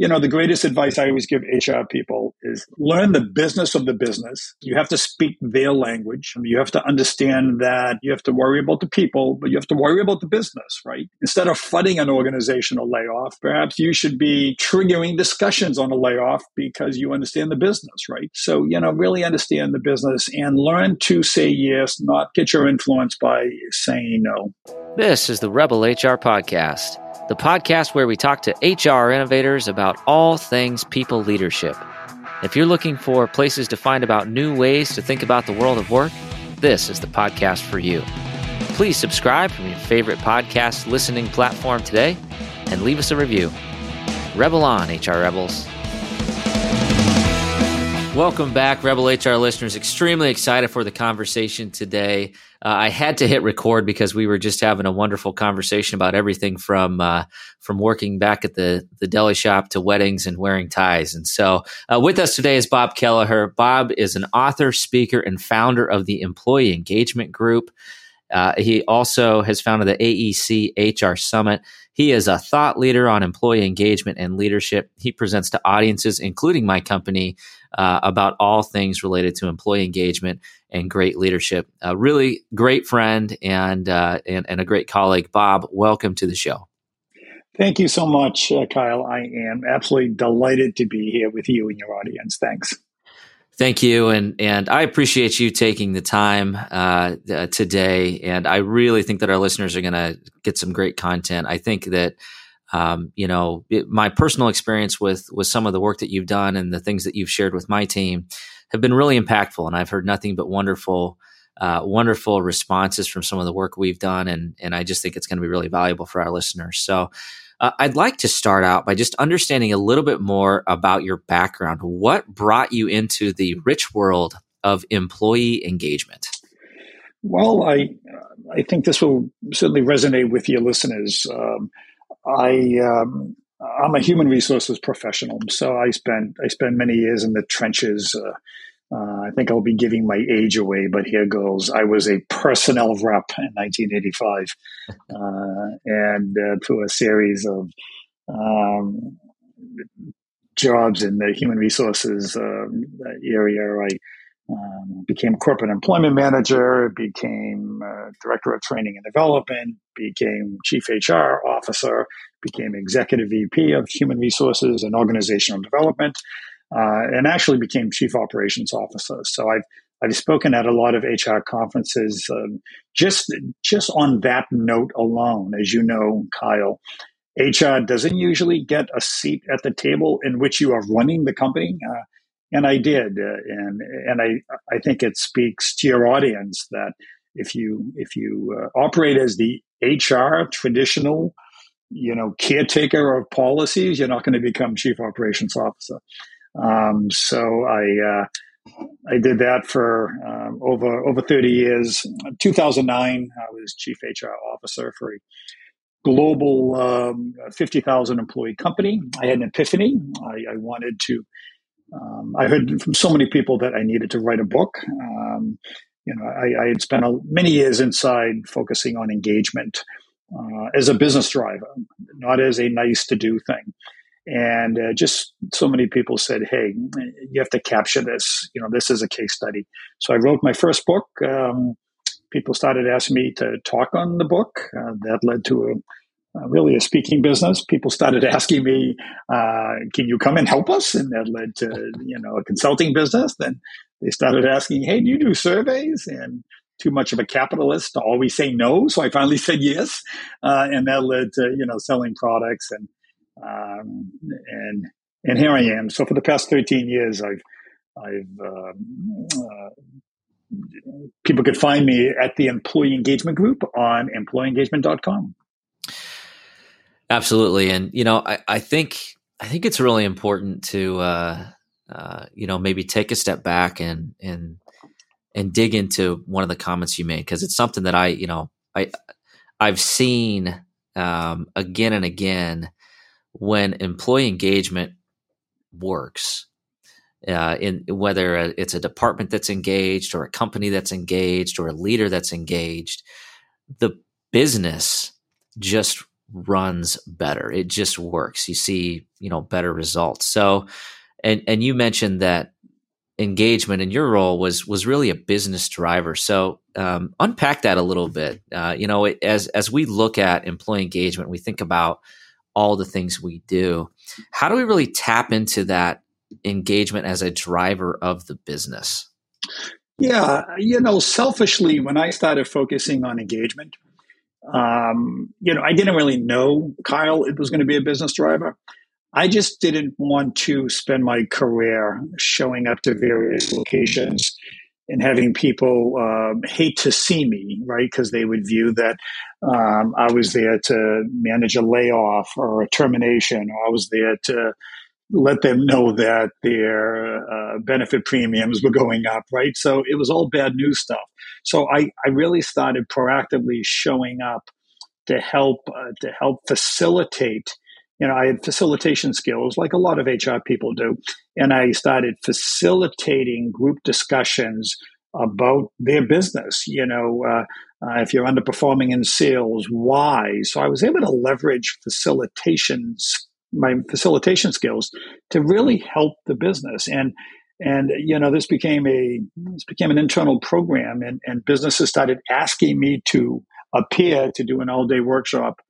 you know, the greatest advice I always give HR people is learn the business of the business. You have to speak their language. You have to understand that you have to worry about the people, but you have to worry about the business, right? Instead of flooding an organizational layoff, perhaps you should be triggering discussions on a layoff because you understand the business, right? So, you know, really understand the business and learn to say yes, not get your influence by saying no. This is the Rebel HR Podcast the podcast where we talk to HR innovators about all things people leadership. If you're looking for places to find about new ways to think about the world of work, this is the podcast for you. Please subscribe from your favorite podcast listening platform today and leave us a review. Rebel on, HR Rebels. Welcome back, Rebel HR listeners. Extremely excited for the conversation today. Uh, I had to hit record because we were just having a wonderful conversation about everything from uh, from working back at the the deli shop to weddings and wearing ties. And so, uh, with us today is Bob Kelleher. Bob is an author, speaker, and founder of the Employee Engagement Group. Uh, he also has founded the AEC HR Summit. He is a thought leader on employee engagement and leadership. He presents to audiences, including my company, uh, about all things related to employee engagement and great leadership. A really great friend and, uh, and, and a great colleague. Bob, welcome to the show. Thank you so much, uh, Kyle. I am absolutely delighted to be here with you and your audience. Thanks. Thank you, and and I appreciate you taking the time uh, uh, today. And I really think that our listeners are going to get some great content. I think that um, you know, it, my personal experience with with some of the work that you've done and the things that you've shared with my team have been really impactful, and I've heard nothing but wonderful. Uh, wonderful responses from some of the work we've done, and and I just think it's going to be really valuable for our listeners. So, uh, I'd like to start out by just understanding a little bit more about your background. What brought you into the rich world of employee engagement? Well, I I think this will certainly resonate with your listeners. Um, I um, I'm a human resources professional, so I spent I spent many years in the trenches. Uh, uh, I think I'll be giving my age away, but here goes. I was a personnel rep in 1985, uh, and uh, through a series of um, jobs in the human resources um, area, I um, became corporate employment manager, became uh, director of training and development, became chief HR officer, became executive VP of human resources and organizational development, and actually became chief operations officer. So I've I've spoken at a lot of HR conferences um, just just on that note alone. As you know, Kyle, HR doesn't usually get a seat at the table in which you are running the company. Uh, and I did, uh, and and I I think it speaks to your audience that if you if you uh, operate as the HR traditional, you know, caretaker of policies, you're not going to become chief operations officer. Um, so I uh, I did that for um, over over 30 years. 2009, I was chief HR officer for a global um, 50,000 employee company. I had an epiphany. I, I wanted to um, I heard from so many people that I needed to write a book. Um, you know, I, I, had spent a, many years inside focusing on engagement uh, as a business driver, not as a nice to do thing. And uh, just so many people said, "Hey, you have to capture this. You know, this is a case study." So I wrote my first book. Um, people started asking me to talk on the book. Uh, that led to a uh, really a speaking business. People started asking me, uh, "Can you come and help us?" And that led to you know a consulting business. Then they started asking, "Hey, do you do surveys?" And too much of a capitalist to always say no, so I finally said yes, uh, and that led to you know selling products and um, and and here I am. So for the past thirteen years, I've I've um, uh, people could find me at the employee engagement group on employeeengagement.com. Absolutely, and you know, I, I think I think it's really important to uh, uh, you know maybe take a step back and and and dig into one of the comments you made because it's something that I you know I I've seen um, again and again when employee engagement works. Uh, in whether it's a department that's engaged or a company that's engaged or a leader that's engaged, the business just runs better. It just works. You see, you know, better results. So, and and you mentioned that engagement in your role was was really a business driver. So, um, unpack that a little bit. Uh, you know, as as we look at employee engagement, we think about all the things we do. How do we really tap into that engagement as a driver of the business? Yeah, you know, selfishly, when I started focusing on engagement, um, you know, I didn't really know Kyle it was going to be a business driver. I just didn't want to spend my career showing up to various locations and having people um, hate to see me, right? Because they would view that um, I was there to manage a layoff or a termination, or I was there to let them know that their uh, benefit premiums were going up, right? So it was all bad news stuff. So I, I really started proactively showing up to help uh, to help facilitate. You know, I had facilitation skills like a lot of HR people do, and I started facilitating group discussions about their business. You know, uh, uh, if you're underperforming in sales, why? So I was able to leverage facilitation my facilitation skills to really help the business and and you know this became a this became an internal program and, and businesses started asking me to appear to do an all day workshop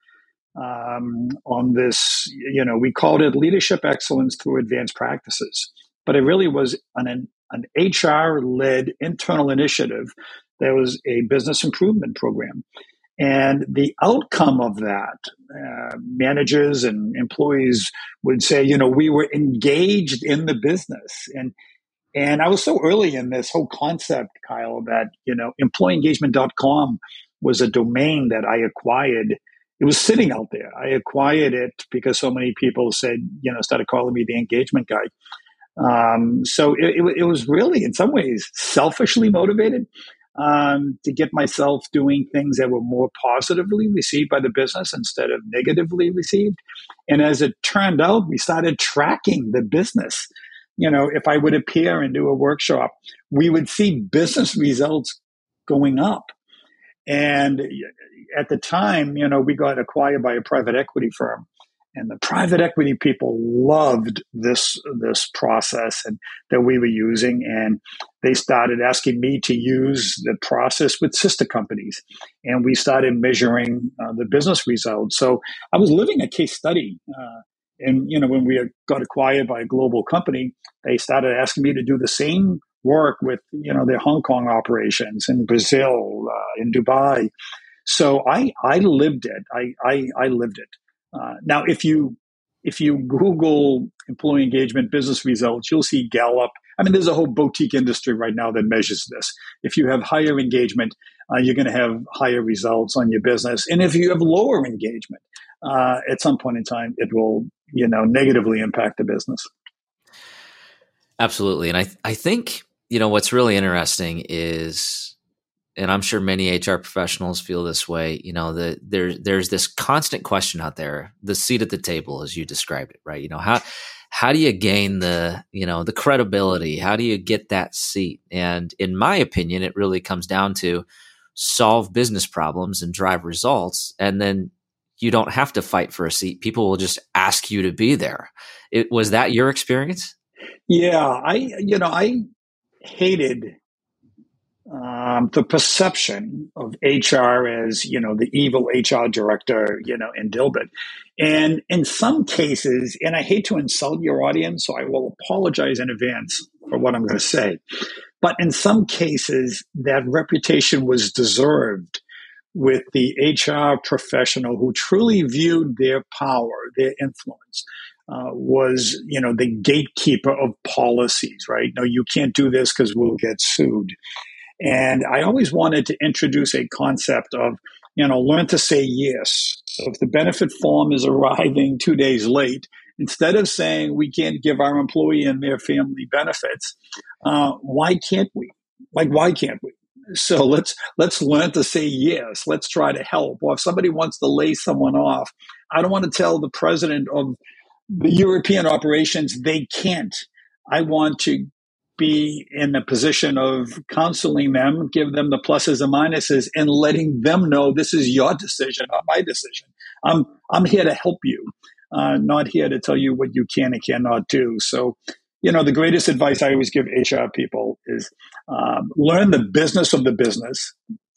um, on this you know we called it leadership excellence through advanced practices but it really was an an hr led internal initiative that was a business improvement program and the outcome of that, uh, managers and employees would say, you know, we were engaged in the business. And and I was so early in this whole concept, Kyle, that, you know, employeeengagement.com was a domain that I acquired. It was sitting out there. I acquired it because so many people said, you know, started calling me the engagement guy. Um, so it, it, it was really, in some ways, selfishly motivated um, to get myself doing things that were more positively received by the business instead of negatively received. And as it turned out, we started tracking the business. You know, if I would appear and do a workshop, we would see business results going up. And at the time, you know, we got acquired by a private equity firm and the private equity people loved this this process and that we were using and they started asking me to use the process with sister companies and we started measuring uh, the business results. So i was living a case study uh, and you know when we got acquired by a global company they started asking me to do the same work with you know their hong kong operations in brazil uh, in dubai so i i lived it i i, I lived it uh, now, if you if you Google employee engagement business results, you'll see Gallup. I mean, there's a whole boutique industry right now that measures this. If you have higher engagement, uh, you're going to have higher results on your business, and if you have lower engagement, uh, at some point in time, it will you know negatively impact the business. Absolutely, and I I think you know what's really interesting is and I'm sure many HR professionals feel this way. You know, the, there there's this constant question out there, the seat at the table, as you described it, right? You know, how how do you gain the you know the credibility? How do you get that seat? And in my opinion, it really comes down to solve business problems and drive results, and then you don't have to fight for a seat. People will just ask you to be there. It was that your experience? Yeah, I you know I hated um, the perception of HR as you know the evil HR director, you know, in Dilbert, and in some cases, and I hate to insult your audience, so I will apologize in advance for what I'm going to say, but in some cases, that reputation was deserved with the HR professional who truly viewed their power, their influence. Uh, was you know the gatekeeper of policies right no you can't do this because we'll get sued and I always wanted to introduce a concept of, you know, learn to say yes. So if the benefit form is arriving two days late, instead of saying we can't give our employee and their family benefits, uh, why can't we? Like, why can't we? So let's let's learn to say yes. Let's try to help. Or if somebody wants to lay someone off, I don't want to tell the president of the European operations they can't. I want to be in the position of counseling them, give them the pluses and minuses, and letting them know this is your decision, not my decision. I'm I'm here to help you, uh, not here to tell you what you can and cannot do. So, you know, the greatest advice I always give HR people is um, learn the business of the business.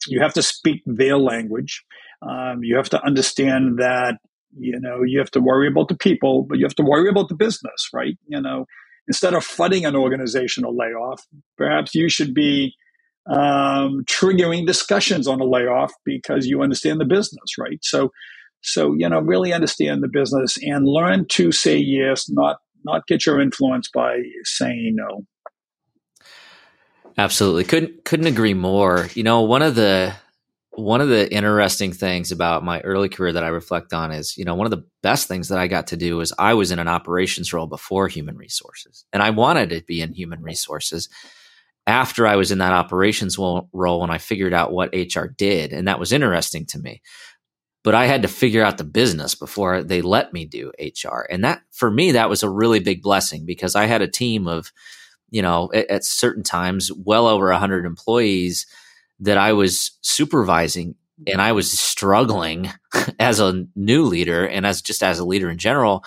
You have to speak their language. Um, you have to understand that you know you have to worry about the people, but you have to worry about the business, right? You know, instead of flooding an organizational layoff, perhaps you should be um, triggering discussions on a layoff because you understand the business, right? So, so you know, really understand the business and learn to say yes, not not get your influence by saying no. Absolutely, couldn't couldn't agree more. You know, one of the one of the interesting things about my early career that I reflect on is, you know, one of the best things that I got to do is I was in an operations role before human resources, and I wanted to be in human resources after I was in that operations role and I figured out what HR did. And that was interesting to me. But I had to figure out the business before they let me do HR. And that, for me, that was a really big blessing because I had a team of, you know, at, at certain times, well over 100 employees that I was supervising. And I was struggling as a new leader and as just as a leader in general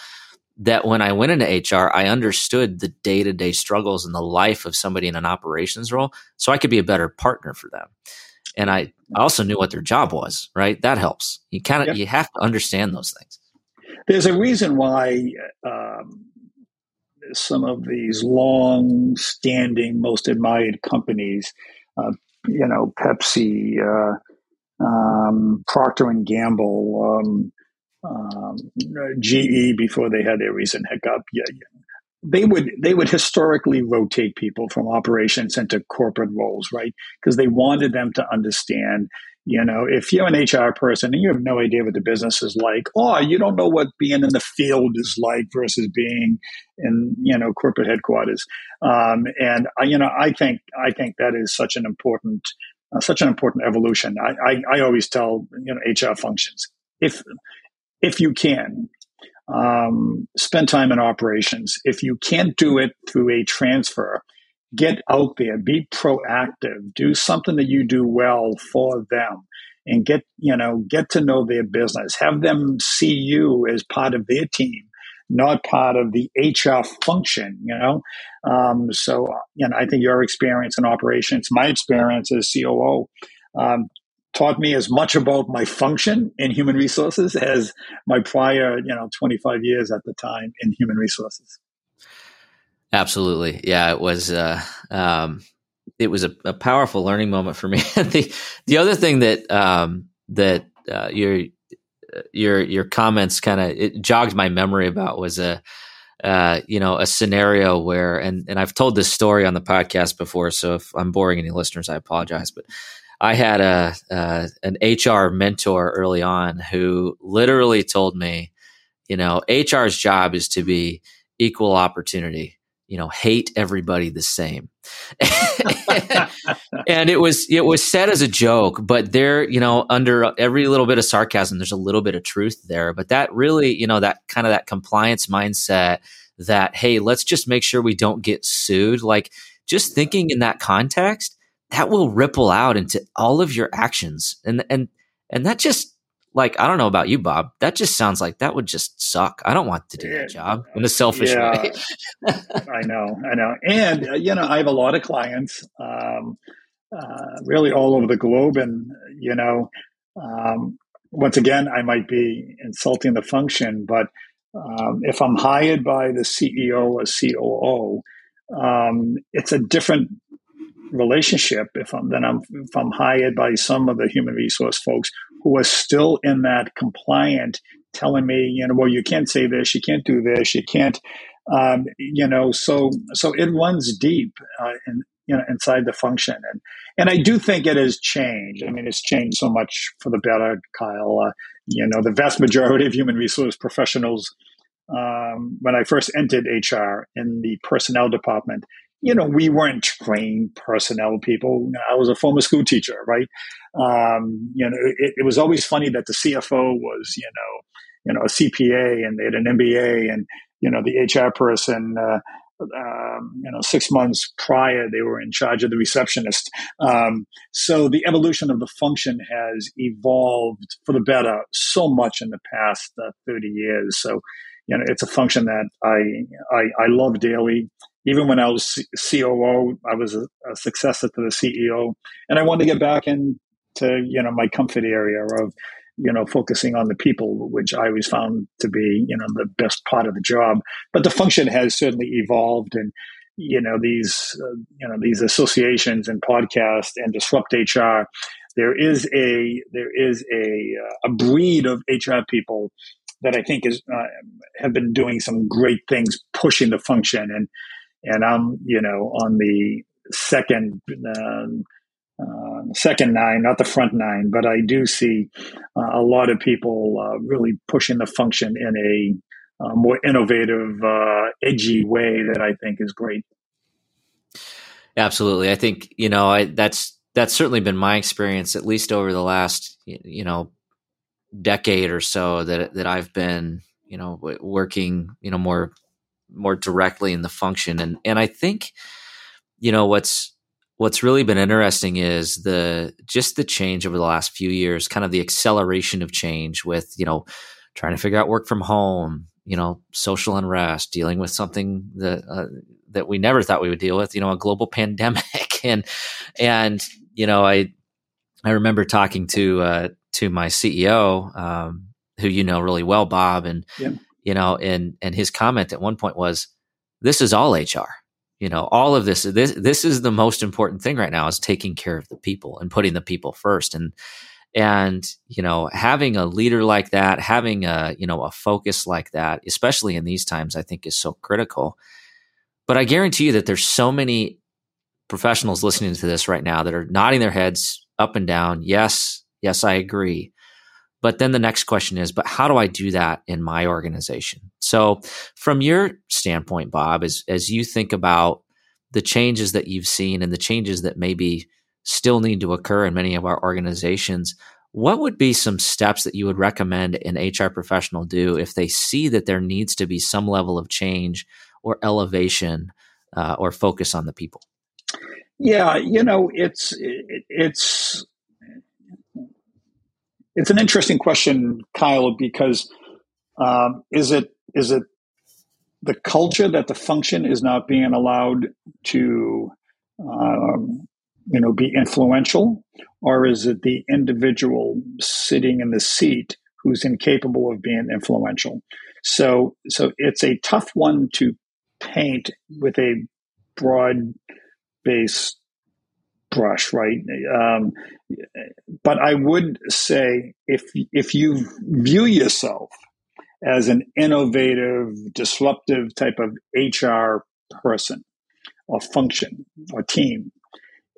that when I went into HR, I understood the day to day struggles in the life of somebody in an operations role, so I could be a better partner for them. And I also knew what their job was. Right, that helps. You kind of yep. you have to understand those things. There's a reason why um, some of these long-standing, most admired companies, uh, you know, Pepsi, uh, um, Procter and Gamble. Um, um, GE before they had their recent hiccup. Yeah, yeah, they would they would historically rotate people from operations into corporate roles, right? Because they wanted them to understand. You know, if you're an HR person and you have no idea what the business is like, or you don't know what being in the field is like versus being in you know corporate headquarters, um, and I, you know, I think I think that is such an important uh, such an important evolution. I, I, I always tell you know HR functions if if you can, um, spend time in operations. If you can't do it through a transfer, get out there, be proactive, do something that you do well for them and get, you know, get to know their business. Have them see you as part of their team, not part of the HR function, you know? Um, so, you know, I think your experience in operations, my experience as COO, um, taught me as much about my function in human resources as my prior, you know, 25 years at the time in human resources. Absolutely. Yeah, it was uh, um, it was a, a, powerful learning moment for me. the the other thing that um, that uh, your your your comments kind of it jogged my memory about was a uh, you know a scenario where and and I've told this story on the podcast before, so if I'm boring any listeners, I apologize. But I had a uh, an HR mentor early on who literally told me, you know, HR's job is to be equal opportunity. You know, hate everybody the same. and it was it was said as a joke, but there, you know, under every little bit of sarcasm, there's a little bit of truth there. But that really, you know, that kind of that compliance mindset that hey, let's just make sure we don't get sued. Like just thinking in that context that will ripple out into all of your actions. And and and that just like I don't know about you, Bob. That just sounds like that would just suck. I don't want to do that job in a selfish yeah, way. I know, I know, and uh, you know, I have a lot of clients, um, uh, really all over the globe, and you know, um, once again, I might be insulting the function, but um, if I'm hired by the CEO or COO, um, it's a different relationship if I'm then I'm if I'm hired by some of the human resource folks are still in that compliant, telling me, you know, well, you can't say this, you can't do this, you can't, um, you know, so so it runs deep uh, in you know inside the function, and and I do think it has changed. I mean, it's changed so much for the better, Kyle. Uh, you know, the vast majority of human resource professionals. Um, when I first entered HR in the personnel department, you know, we weren't trained personnel people. I was a former school teacher, right? Um, you know, it, it, was always funny that the CFO was, you know, you know, a CPA and they had an MBA, and you know, the HR person, uh, um, you know, six months prior, they were in charge of the receptionist. Um, so the evolution of the function has evolved for the better so much in the past uh, 30 years. So, you know, it's a function that I, I, I love daily. Even when I was COO, I was a, successor to the CEO, and I wanted to get back into you know my comfort area of you know, focusing on the people, which I always found to be, you know, the best part of the job. But the function has certainly evolved, and you know, these, uh, you know, these associations and podcasts and disrupt HR. There is a there is a uh, a breed of HR people that I think is uh, have been doing some great things, pushing the function, and and I'm you know on the second. Um, uh, second nine, not the front nine, but I do see uh, a lot of people uh, really pushing the function in a uh, more innovative, uh, edgy way that I think is great. Absolutely, I think you know I, that's that's certainly been my experience, at least over the last you know decade or so that that I've been you know working you know more more directly in the function, and and I think you know what's what's really been interesting is the just the change over the last few years kind of the acceleration of change with you know trying to figure out work from home you know social unrest dealing with something that uh, that we never thought we would deal with you know a global pandemic. And and you know i i remember talking to uh to my ceo um who you know really well bob and you know and and his comment at one point was this is all hr you know all of this this this is the most important thing right now is taking care of the people and putting the people first. And and you know having a leader like that having a you know a focus like that especially in these times i think is so critical. But i guarantee you that there's so many professionals listening to this right now that are nodding their heads up and down. Yes yes i agree but then the next question is, but how do I do that in my organization? So, from your standpoint, Bob, as, as you think about the changes that you've seen and the changes that maybe still need to occur in many of our organizations, what would be some steps that you would recommend an HR professional do if they see that there needs to be some level of change or elevation uh, or focus on the people? Yeah, you know, it's it, it's it's an interesting question, Kyle, because um, is it is it the culture that the function is not being allowed to um, you know be influential, or is it the individual sitting in the seat who's incapable of being influential? So so it's a tough one to paint with a broad based brush, right? Um, but I would say if if you view yourself as an innovative, disruptive type of HR person or function or team,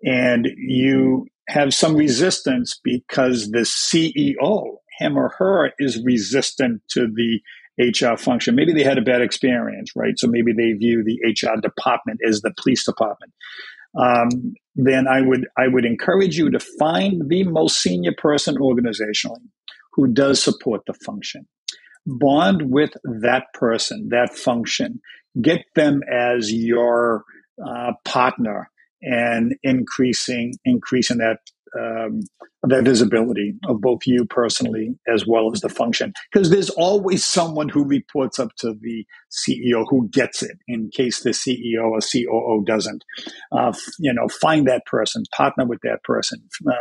and you have some resistance because the CEO, him or her, is resistant to the HR function. Maybe they had a bad experience, right? So maybe they view the HR department as the police department um, then I would I would encourage you to find the most senior person organizationally who does support the function. Bond with that person, that function. Get them as your uh, partner and increasing increasing that um, that visibility of both you personally as well as the function. Because there's always someone who reports up to the CEO who gets it in case the CEO or COO doesn't. Uh, you know, find that person, partner with that person, uh,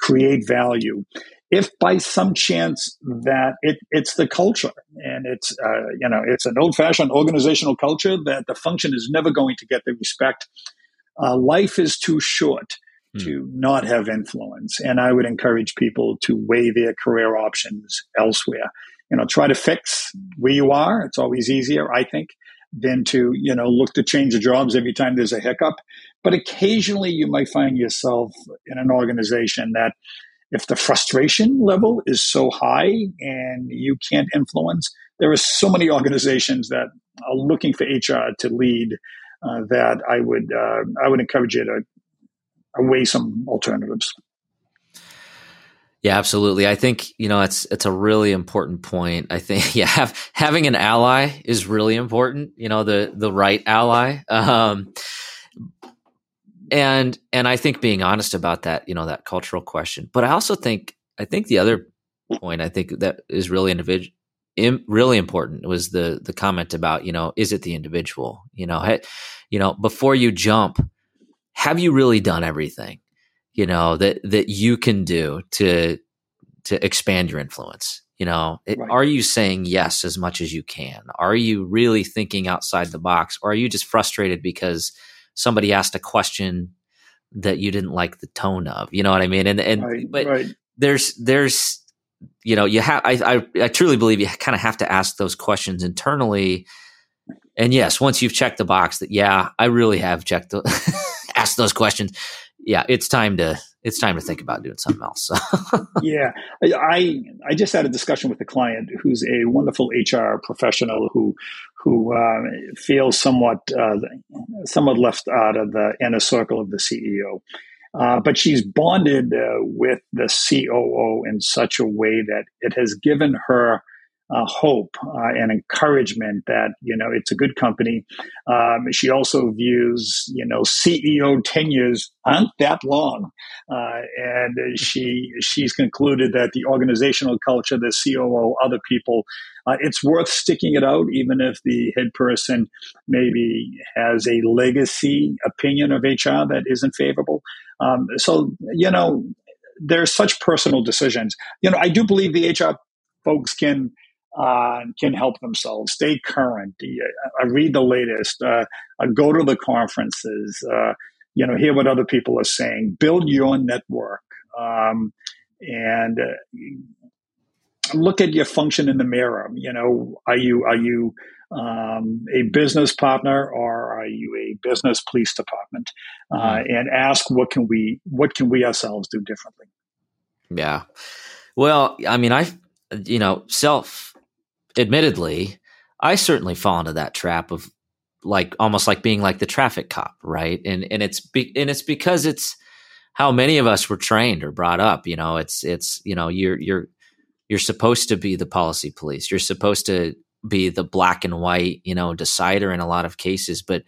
create value. If by some chance that it, it's the culture and it's uh, you know it's an old-fashioned organizational culture that the function is never going to get the respect, uh, life is too short Hmm. to not have influence. And I would encourage people to weigh their career options elsewhere. You know, try to fix where you are. It's always easier, I think, than to, you know, look to change the jobs every time there's a hiccup. But occasionally you might find yourself in an organization that if the frustration level is so high and you can't influence, there are so many organizations that are looking for HR to lead uh, that I would uh, I would encourage you to weigh some alternatives. Yeah, absolutely. I think you know it's it's a really important point. I think yeah, have, having an ally is really important. You know, the the right ally, um, and and I think being honest about that, you know, that cultural question. But I also think I think the other point I think that is really individual. really important was the the comment about you know is it the individual you know hey, you know before you jump have you really done everything you know that that you can do to to expand your influence? You know it, right. are you saying yes as much as you can? Are you really thinking outside the box or are you just frustrated because somebody asked a question that you didn't like the tone of? You know what i mean? And and right, but right. there's there's you know you have I, I i truly believe you kind of have to ask those questions internally. And yes once you've checked the box that yeah i really have checked the, asked those questions yeah, it's time to it's time to think about doing something else. yeah, I I just had a discussion with a client who's a wonderful HR professional who who uh, feels somewhat uh, somewhat left out of the inner circle of the CEO. Uh, but she's bonded uh, with the COO in such a way that it has given her uh, hope uh, and encouragement that you know it's a good company. Um, she also views you know CEO tenures aren't that long, uh, and she she's concluded that the organizational culture, the COO, other people, uh, it's worth sticking it out, even if the head person maybe has a legacy opinion of HR that isn't favorable. Um, so you know. There's such personal decisions. You know, I do believe the HR folks can uh, can help themselves, stay current, uh, read the latest, uh, uh, go to the conferences, uh, you know, hear what other people are saying, build your network, um, and uh, look at your function in the mirror. You know, are you are you um, a business partner or are you a business police department? Mm-hmm. and ask what can we what can we ourselves do differently. Yeah. Well, I mean, I, you know, self admittedly, I certainly fall into that trap of like almost like being like the traffic cop, right? And and it's be, and it's because it's how many of us were trained or brought up. You know, it's it's you know you're you're you're supposed to be the policy police. You're supposed to be the black and white, you know, decider in a lot of cases. But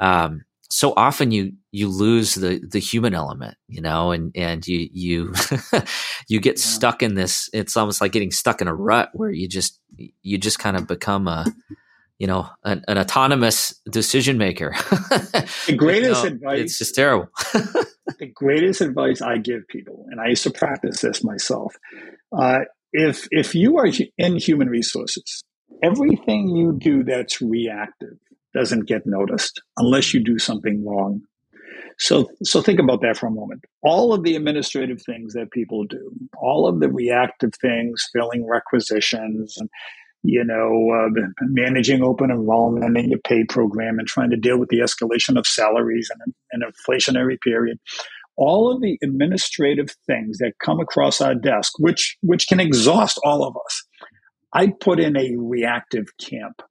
um, so often you you lose the the human element you know and and you you you get yeah. stuck in this it's almost like getting stuck in a rut where you just you just kind of become a you know an, an autonomous decision maker the greatest you know, advice it's just terrible the greatest advice i give people and i used to practice this myself uh, if if you are in human resources everything you do that's reactive doesn't get noticed unless you do something wrong. So, so think about that for a moment. All of the administrative things that people do, all of the reactive things, filling requisitions, and you know, uh, managing open enrollment in your pay program, and trying to deal with the escalation of salaries and an inflationary period. All of the administrative things that come across our desk, which which can exhaust all of us, I put in a reactive camp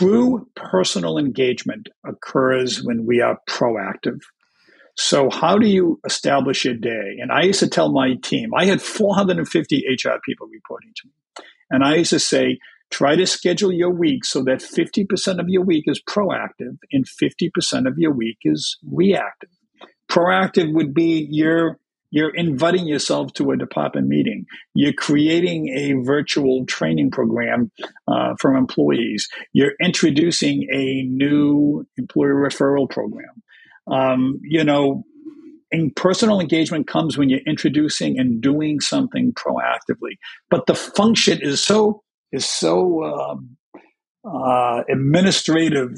True personal engagement occurs when we are proactive. So, how do you establish a day? And I used to tell my team, I had 450 HR people reporting to me. And I used to say, try to schedule your week so that 50% of your week is proactive and 50% of your week is reactive. Proactive would be your you're inviting yourself to a department meeting. You're creating a virtual training program uh, for employees. You're introducing a new employee referral program. Um, you know, and personal engagement comes when you're introducing and doing something proactively. But the function is so is so um, uh, administrative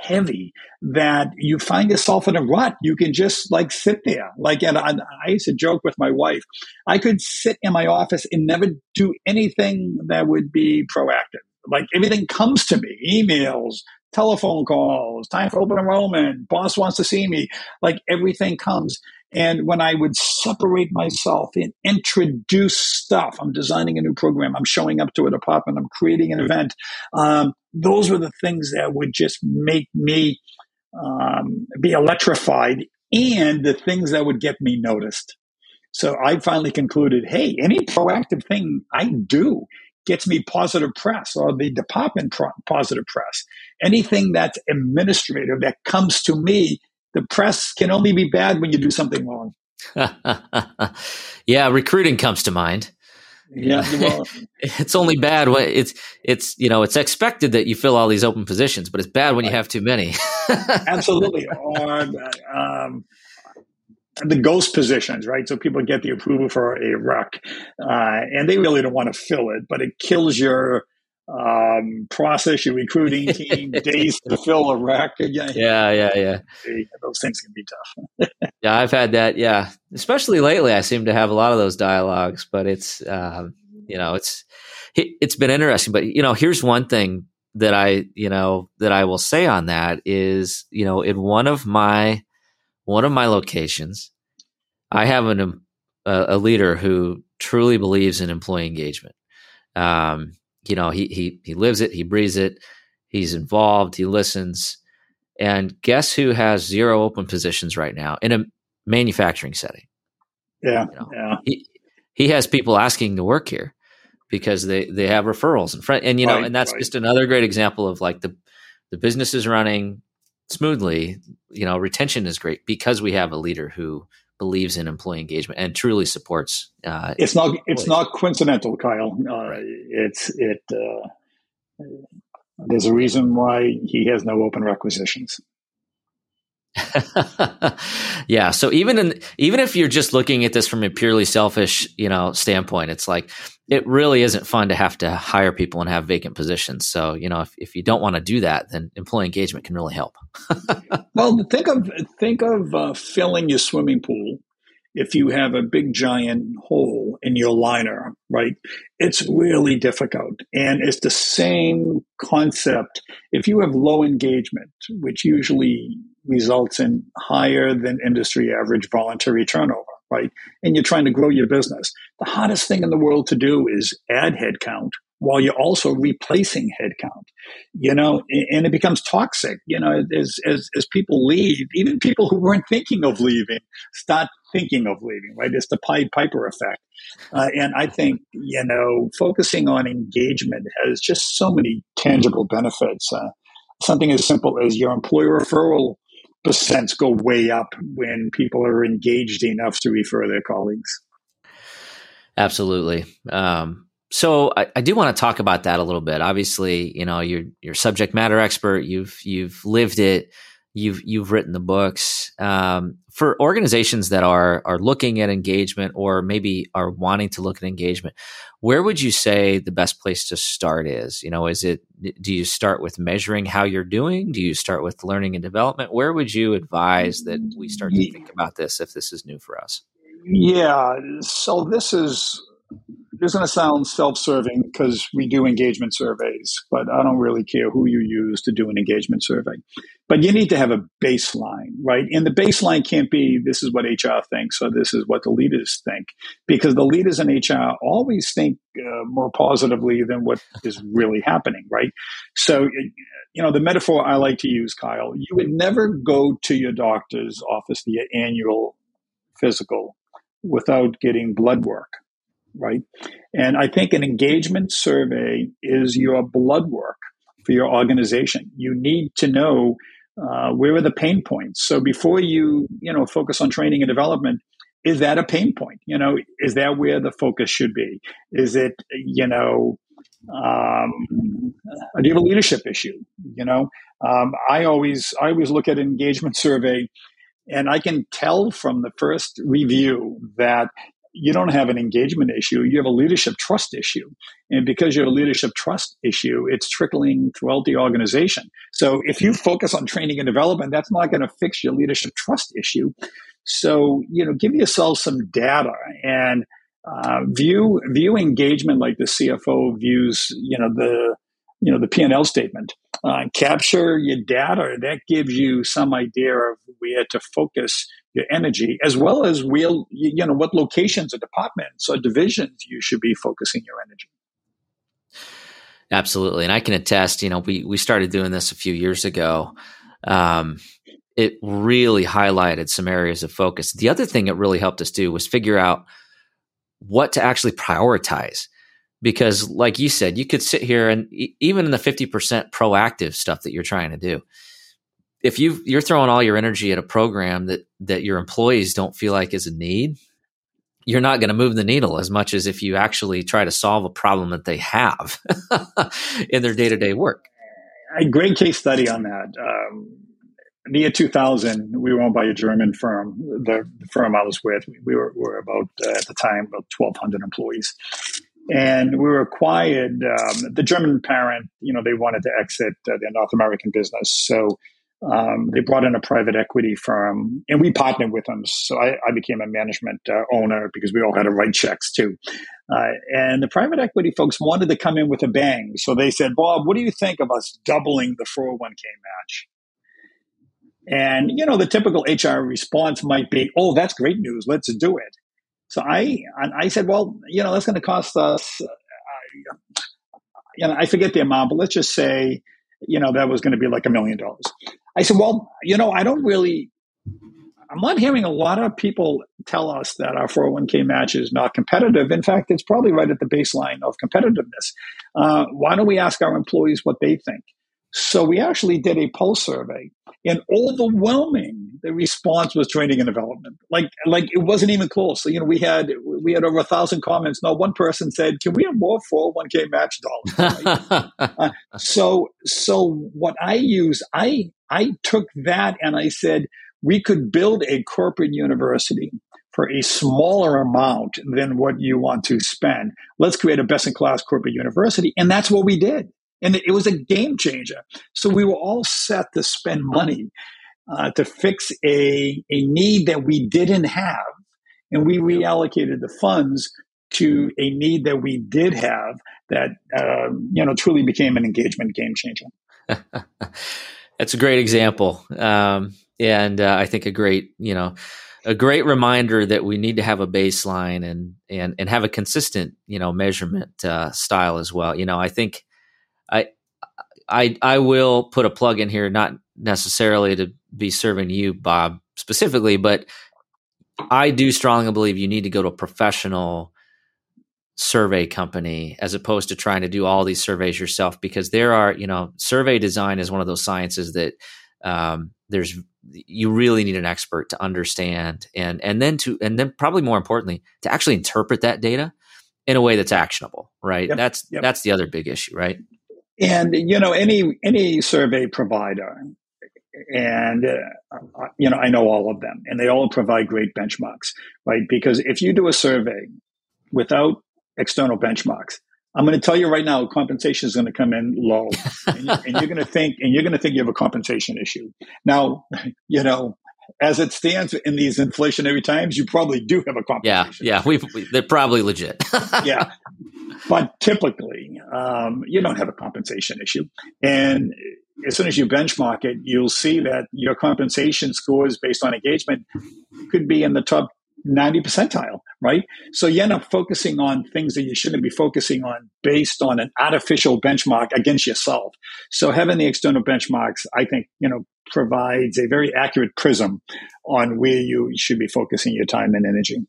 heavy that you find yourself in a rut. You can just like sit there. Like, and I, I used to joke with my wife, I could sit in my office and never do anything that would be proactive. Like everything comes to me, emails, telephone calls, time for open enrollment, boss wants to see me. Like everything comes. And when I would separate myself and introduce stuff, I'm designing a new program, I'm showing up to a department, I'm creating an event. Um, those were the things that would just make me um, be electrified and the things that would get me noticed. So I finally concluded, hey, any proactive thing I do gets me positive press or the department pro- positive press. Anything that's administrative that comes to me, the press can only be bad when you do something wrong. yeah, recruiting comes to mind. Yeah, well, it's only bad when it's it's you know it's expected that you fill all these open positions, but it's bad when you have too many. absolutely, or um, the ghost positions, right? So people get the approval for a rec, uh, and they really don't want to fill it, but it kills your um, process, your recruiting team, days to fill a rack. Yeah, yeah, yeah. yeah. Those things can be tough. yeah, I've had that. Yeah, especially lately, I seem to have a lot of those dialogues, but it's um, you know it's it's been interesting. But you know, here's one thing that I you know that I will say on that is you know in one of my one of my locations, I have an a, a leader who truly believes in employee engagement. Um, you know, he he he lives it, he breathes it, he's involved, he listens. And guess who has zero open positions right now in a manufacturing setting? Yeah, you know, yeah. He he has people asking to work here because they they have referrals and friend, and you know, right, and that's right. just another great example of like the the business is running smoothly. You know, retention is great because we have a leader who believes in employee engagement and truly supports. Uh, it's not employees. it's not coincidental, Kyle. Uh, right. It's it. Uh, there's a reason why he has no open requisitions. yeah. So even in even if you're just looking at this from a purely selfish, you know, standpoint, it's like it really isn't fun to have to hire people and have vacant positions. So, you know, if, if you don't want to do that, then employee engagement can really help. well, think of think of uh, filling your swimming pool if you have a big giant hole in your liner, right? It's really difficult. And it's the same concept. If you have low engagement, which usually results in higher than industry average voluntary turnover, right? And you're trying to grow your business. The hottest thing in the world to do is add headcount while you're also replacing headcount, you know, and it becomes toxic, you know, as, as, as people leave, even people who weren't thinking of leaving start thinking of leaving, right? It's the Pied Piper effect. Uh, and I think, you know, focusing on engagement has just so many tangible benefits. Uh, something as simple as your employer referral percents go way up when people are engaged enough to refer their colleagues. Absolutely. Um, so I, I, do want to talk about that a little bit. Obviously, you know, you're you're subject matter expert. You've you've lived it. You've you've written the books. Um, for organizations that are are looking at engagement or maybe are wanting to look at engagement, where would you say the best place to start is? You know, is it do you start with measuring how you're doing? Do you start with learning and development? Where would you advise that we start to think about this if this is new for us? Yeah, so this is this is going to sound self-serving because we do engagement surveys, but I don't really care who you use to do an engagement survey. But you need to have a baseline, right? And the baseline can't be this is what HR thinks or this is what the leaders think, because the leaders in HR always think uh, more positively than what is really happening, right? So, you know, the metaphor I like to use, Kyle, you would never go to your doctor's office, the annual physical, without getting blood work right? And I think an engagement survey is your blood work for your organization. You need to know uh, where are the pain points. So before you, you know, focus on training and development, is that a pain point? You know, is that where the focus should be? Is it, you know, um, do you have a leadership issue? You know, um, I always I always look at an engagement survey, and I can tell from the first review that you don't have an engagement issue, you have a leadership trust issue. And because you have a leadership trust issue, it's trickling throughout the organization. So if you focus on training and development, that's not going to fix your leadership trust issue. So, you know, give yourself some data and uh, view view engagement like the CFO views, you know, the you know the P&L statement. Uh, capture your data. That gives you some idea of where to focus your energy, as well as where, you know, what locations or departments or divisions you should be focusing your energy. Absolutely. And I can attest, you know, we, we started doing this a few years ago. Um, it really highlighted some areas of focus. The other thing it really helped us do was figure out what to actually prioritize. Because, like you said, you could sit here and even in the 50% proactive stuff that you're trying to do, if you you're throwing all your energy at a program that that your employees don't feel like is a need, you're not going to move the needle as much as if you actually try to solve a problem that they have in their day to day work. A great case study on that. Um, in the year 2000, we were owned by a German firm. The, the firm I was with, we were, were about, uh, at the time, about 1,200 employees. And we were acquired. Um, the German parent, you know, they wanted to exit uh, their North American business. So um, they brought in a private equity firm, and we partnered with them. So I, I became a management uh, owner because we all had to write checks too. Uh, and the private equity folks wanted to come in with a bang. So they said, Bob, what do you think of us doubling the 401k match? And, you know, the typical HR response might be, oh, that's great news. Let's do it. So I, I said, well, you know, that's going to cost us, uh, you know, I forget the amount, but let's just say, you know, that was going to be like a million dollars. I said, well, you know, I don't really, I'm not hearing a lot of people tell us that our 401k match is not competitive. In fact, it's probably right at the baseline of competitiveness. Uh, why don't we ask our employees what they think? So we actually did a pulse survey, and overwhelming the response was training and development. Like, like it wasn't even close. So, you know, we had we had over a thousand comments. No, one person said, "Can we have more 401k match dollars?" Right? uh, so, so what I use, I I took that and I said we could build a corporate university for a smaller amount than what you want to spend. Let's create a best in class corporate university, and that's what we did. And it was a game changer. So we were all set to spend money uh, to fix a, a need that we didn't have. And we reallocated the funds to a need that we did have that, uh, you know, truly became an engagement game changer. That's a great example. Um, and uh, I think a great, you know, a great reminder that we need to have a baseline and and and have a consistent, you know, measurement uh, style as well. You know, I think I I will put a plug in here, not necessarily to be serving you, Bob, specifically, but I do strongly believe you need to go to a professional survey company as opposed to trying to do all these surveys yourself because there are you know survey design is one of those sciences that um, there's you really need an expert to understand and and then to and then probably more importantly to actually interpret that data in a way that's actionable right yep, that's yep. that's the other big issue right and you know, any any survey provider, and uh, you know, I know all of them, and they all provide great benchmarks, right? Because if you do a survey without external benchmarks, I'm going to tell you right now, compensation is going to come in low, and, and you're going to think, and you're going to think you have a compensation issue. Now, you know, as it stands in these inflationary times, you probably do have a compensation. Yeah, yeah, we they're probably legit. yeah, but typically, um, you don't have a compensation issue. And as soon as you benchmark it, you'll see that your compensation scores based on engagement could be in the top 90 percentile, right? So you end up focusing on things that you shouldn't be focusing on based on an artificial benchmark against yourself. So having the external benchmarks, I think, you know, provides a very accurate prism on where you should be focusing your time and energy.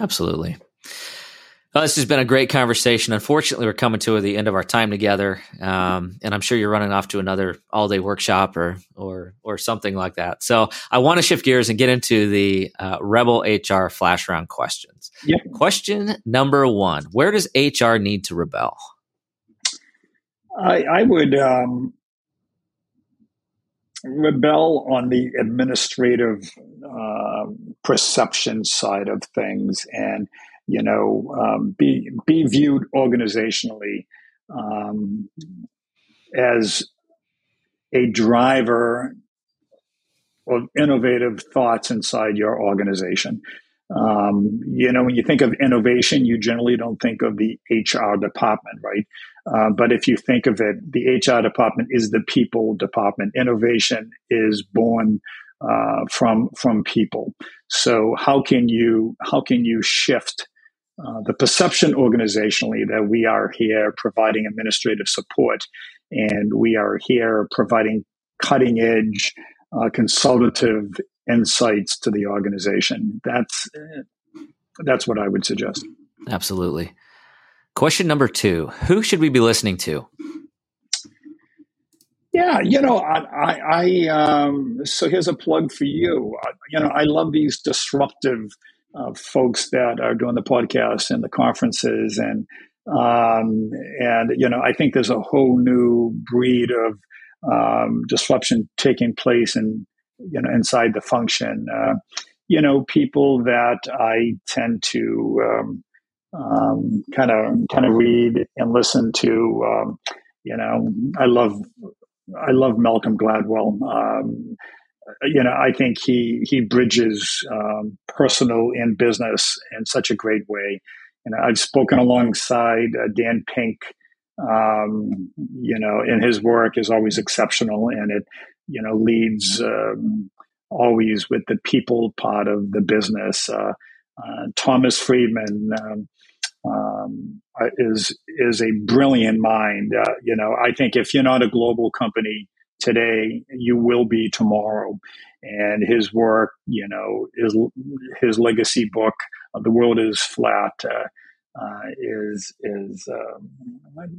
Absolutely. Well, this has been a great conversation. Unfortunately, we're coming to the end of our time together, um, and I'm sure you're running off to another all-day workshop or or or something like that. So I want to shift gears and get into the uh, Rebel HR flash round questions. Yep. Question number one: Where does HR need to rebel? I, I would um, rebel on the administrative uh, perception side of things and you know, um, be be viewed organizationally um, as a driver of innovative thoughts inside your organization. Um, you know, when you think of innovation, you generally don't think of the HR department, right? Uh, but if you think of it, the HR department is the people department. Innovation is born uh, from from people. So how can you how can you shift uh, the perception organizationally that we are here providing administrative support and we are here providing cutting edge uh, consultative insights to the organization. That's that's what I would suggest. Absolutely. Question number two: Who should we be listening to? Yeah, you know, I, I, I um, so here's a plug for you. I, you know, I love these disruptive uh, folks that are doing the podcasts and the conferences, and um, and you know, I think there's a whole new breed of um, disruption taking place and you know inside the function. Uh, you know, people that I tend to kind of kind of read and listen to. Um, you know, I love I love Malcolm Gladwell. Um, you know, I think he he bridges um, personal and business in such a great way. And I've spoken alongside uh, Dan Pink. Um, you know, and his work is always exceptional, and it you know leads um, always with the people part of the business. Uh, uh, Thomas Friedman um, um, uh, is is a brilliant mind. Uh, you know, I think if you're not a global company today, you will be tomorrow. And his work, you know, his his legacy book, uh, "The World Is Flat," uh, uh, is is um,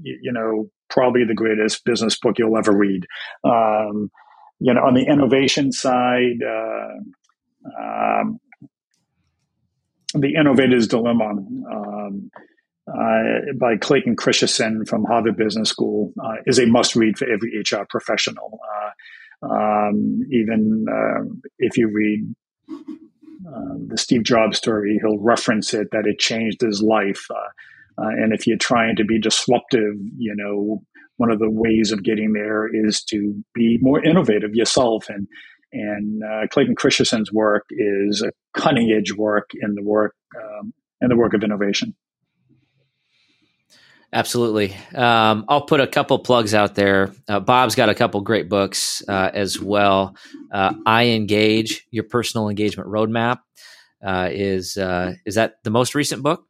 you know probably the greatest business book you'll ever read. Um, you know, on the innovation side. Uh, um, the Innovator's Dilemma um, uh, by Clayton Christensen from Harvard Business School uh, is a must read for every HR professional. Uh, um, even um, if you read uh, the Steve Jobs story, he'll reference it that it changed his life. Uh, uh, and if you're trying to be disruptive, you know, one of the ways of getting there is to be more innovative yourself and and Clayton Christensen's work is a cutting edge work in the work um, in the work of innovation. Absolutely. Um, I'll put a couple plugs out there. Uh, Bob's got a couple great books uh, as well. Uh, engage your personal engagement roadmap, uh, is uh, is that the most recent book?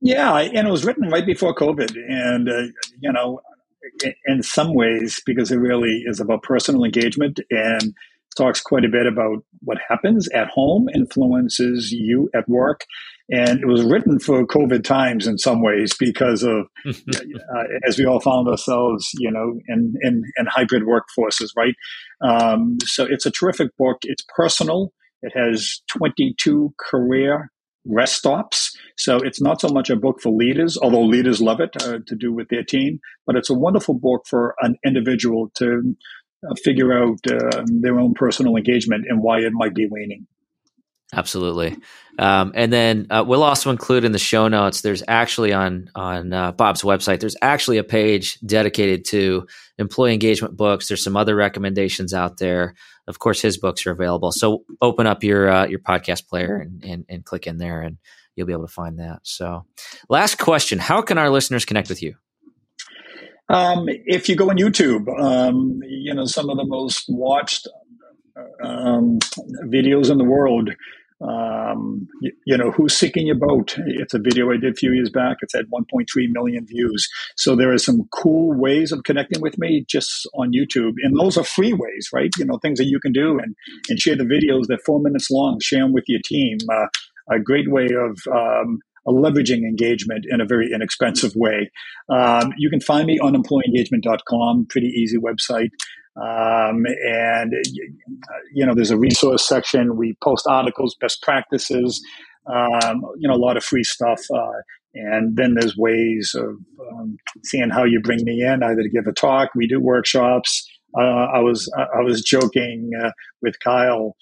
Yeah, and it was written right before COVID, and uh, you know, in some ways, because it really is about personal engagement and talks quite a bit about what happens at home influences you at work. And it was written for COVID times in some ways because of, uh, as we all found ourselves, you know, in, in, in hybrid workforces, right? Um, so it's a terrific book. It's personal. It has 22 career rest stops. So it's not so much a book for leaders, although leaders love it uh, to do with their team, but it's a wonderful book for an individual to uh, figure out uh, their own personal engagement and why it might be waning. Absolutely, um, and then uh, we'll also include in the show notes. There's actually on on uh, Bob's website. There's actually a page dedicated to employee engagement books. There's some other recommendations out there. Of course, his books are available. So open up your uh, your podcast player and, and and click in there, and you'll be able to find that. So, last question: How can our listeners connect with you? Um, if you go on YouTube, um, you know, some of the most watched um, videos in the world, um, you, you, know, Who's Sinking Your Boat? It's a video I did a few years back. It's had 1.3 million views. So there are some cool ways of connecting with me just on YouTube. And those are free ways, right? You know, things that you can do and, and share the videos. They're four minutes long. Share them with your team. Uh, a great way of um, leveraging engagement in a very inexpensive way. Um, you can find me on employeeengagement.com, pretty easy website. Um, and, you know, there's a resource section. We post articles, best practices, um, you know, a lot of free stuff. Uh, and then there's ways of um, seeing how you bring me in, either to give a talk, we do workshops. Uh, I was I was joking uh, with Kyle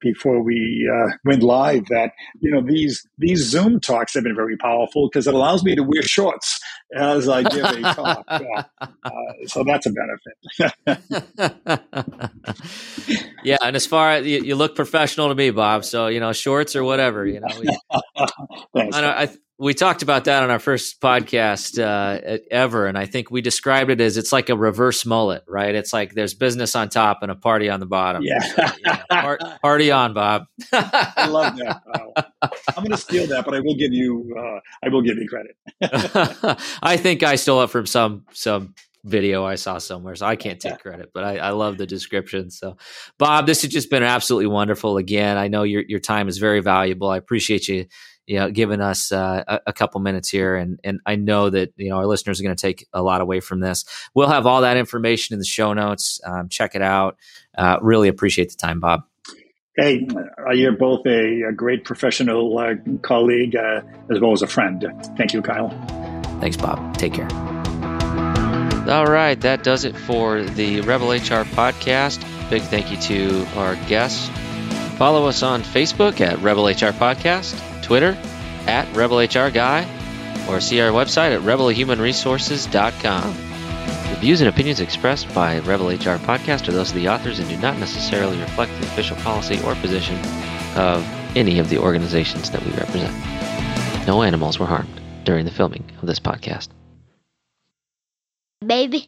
before we uh, went live that you know these these Zoom talks have been very powerful because it allows me to wear shorts as I give a talk. Uh, uh, so that's a benefit. yeah, and as far as you, you, look professional to me, Bob. So you know shorts or whatever. You know, we, Thanks, I, I, we talked about that on our first podcast uh, ever, and I think we described it as it's like a reverse mullet, right? It's like there's business on top and a party on the bottom. Yeah, so, you know, party on, Bob. I love that. I'm going to steal that, but I will give you, uh, I will give you credit. I think I stole it from some some video I saw somewhere, so I can't take credit, but I, I love the description. So, Bob, this has just been absolutely wonderful. Again, I know your your time is very valuable. I appreciate you you know, giving us uh, a, a, couple minutes here. And, and I know that, you know, our listeners are going to take a lot away from this. We'll have all that information in the show notes. Um, check it out. Uh, really appreciate the time, Bob. Hey, uh, you're both a, a great professional uh, colleague uh, as well as a friend. Thank you, Kyle. Thanks, Bob. Take care. All right, that does it for the Rebel HR podcast. Big thank you to our guests. Follow us on Facebook at Rebel HR Podcast Twitter at RebelHRGuy, or see our website at rebelhumanresources.com. The views and opinions expressed by Rebel HR Podcast are those of the authors and do not necessarily reflect the official policy or position of any of the organizations that we represent. No animals were harmed during the filming of this podcast. Baby.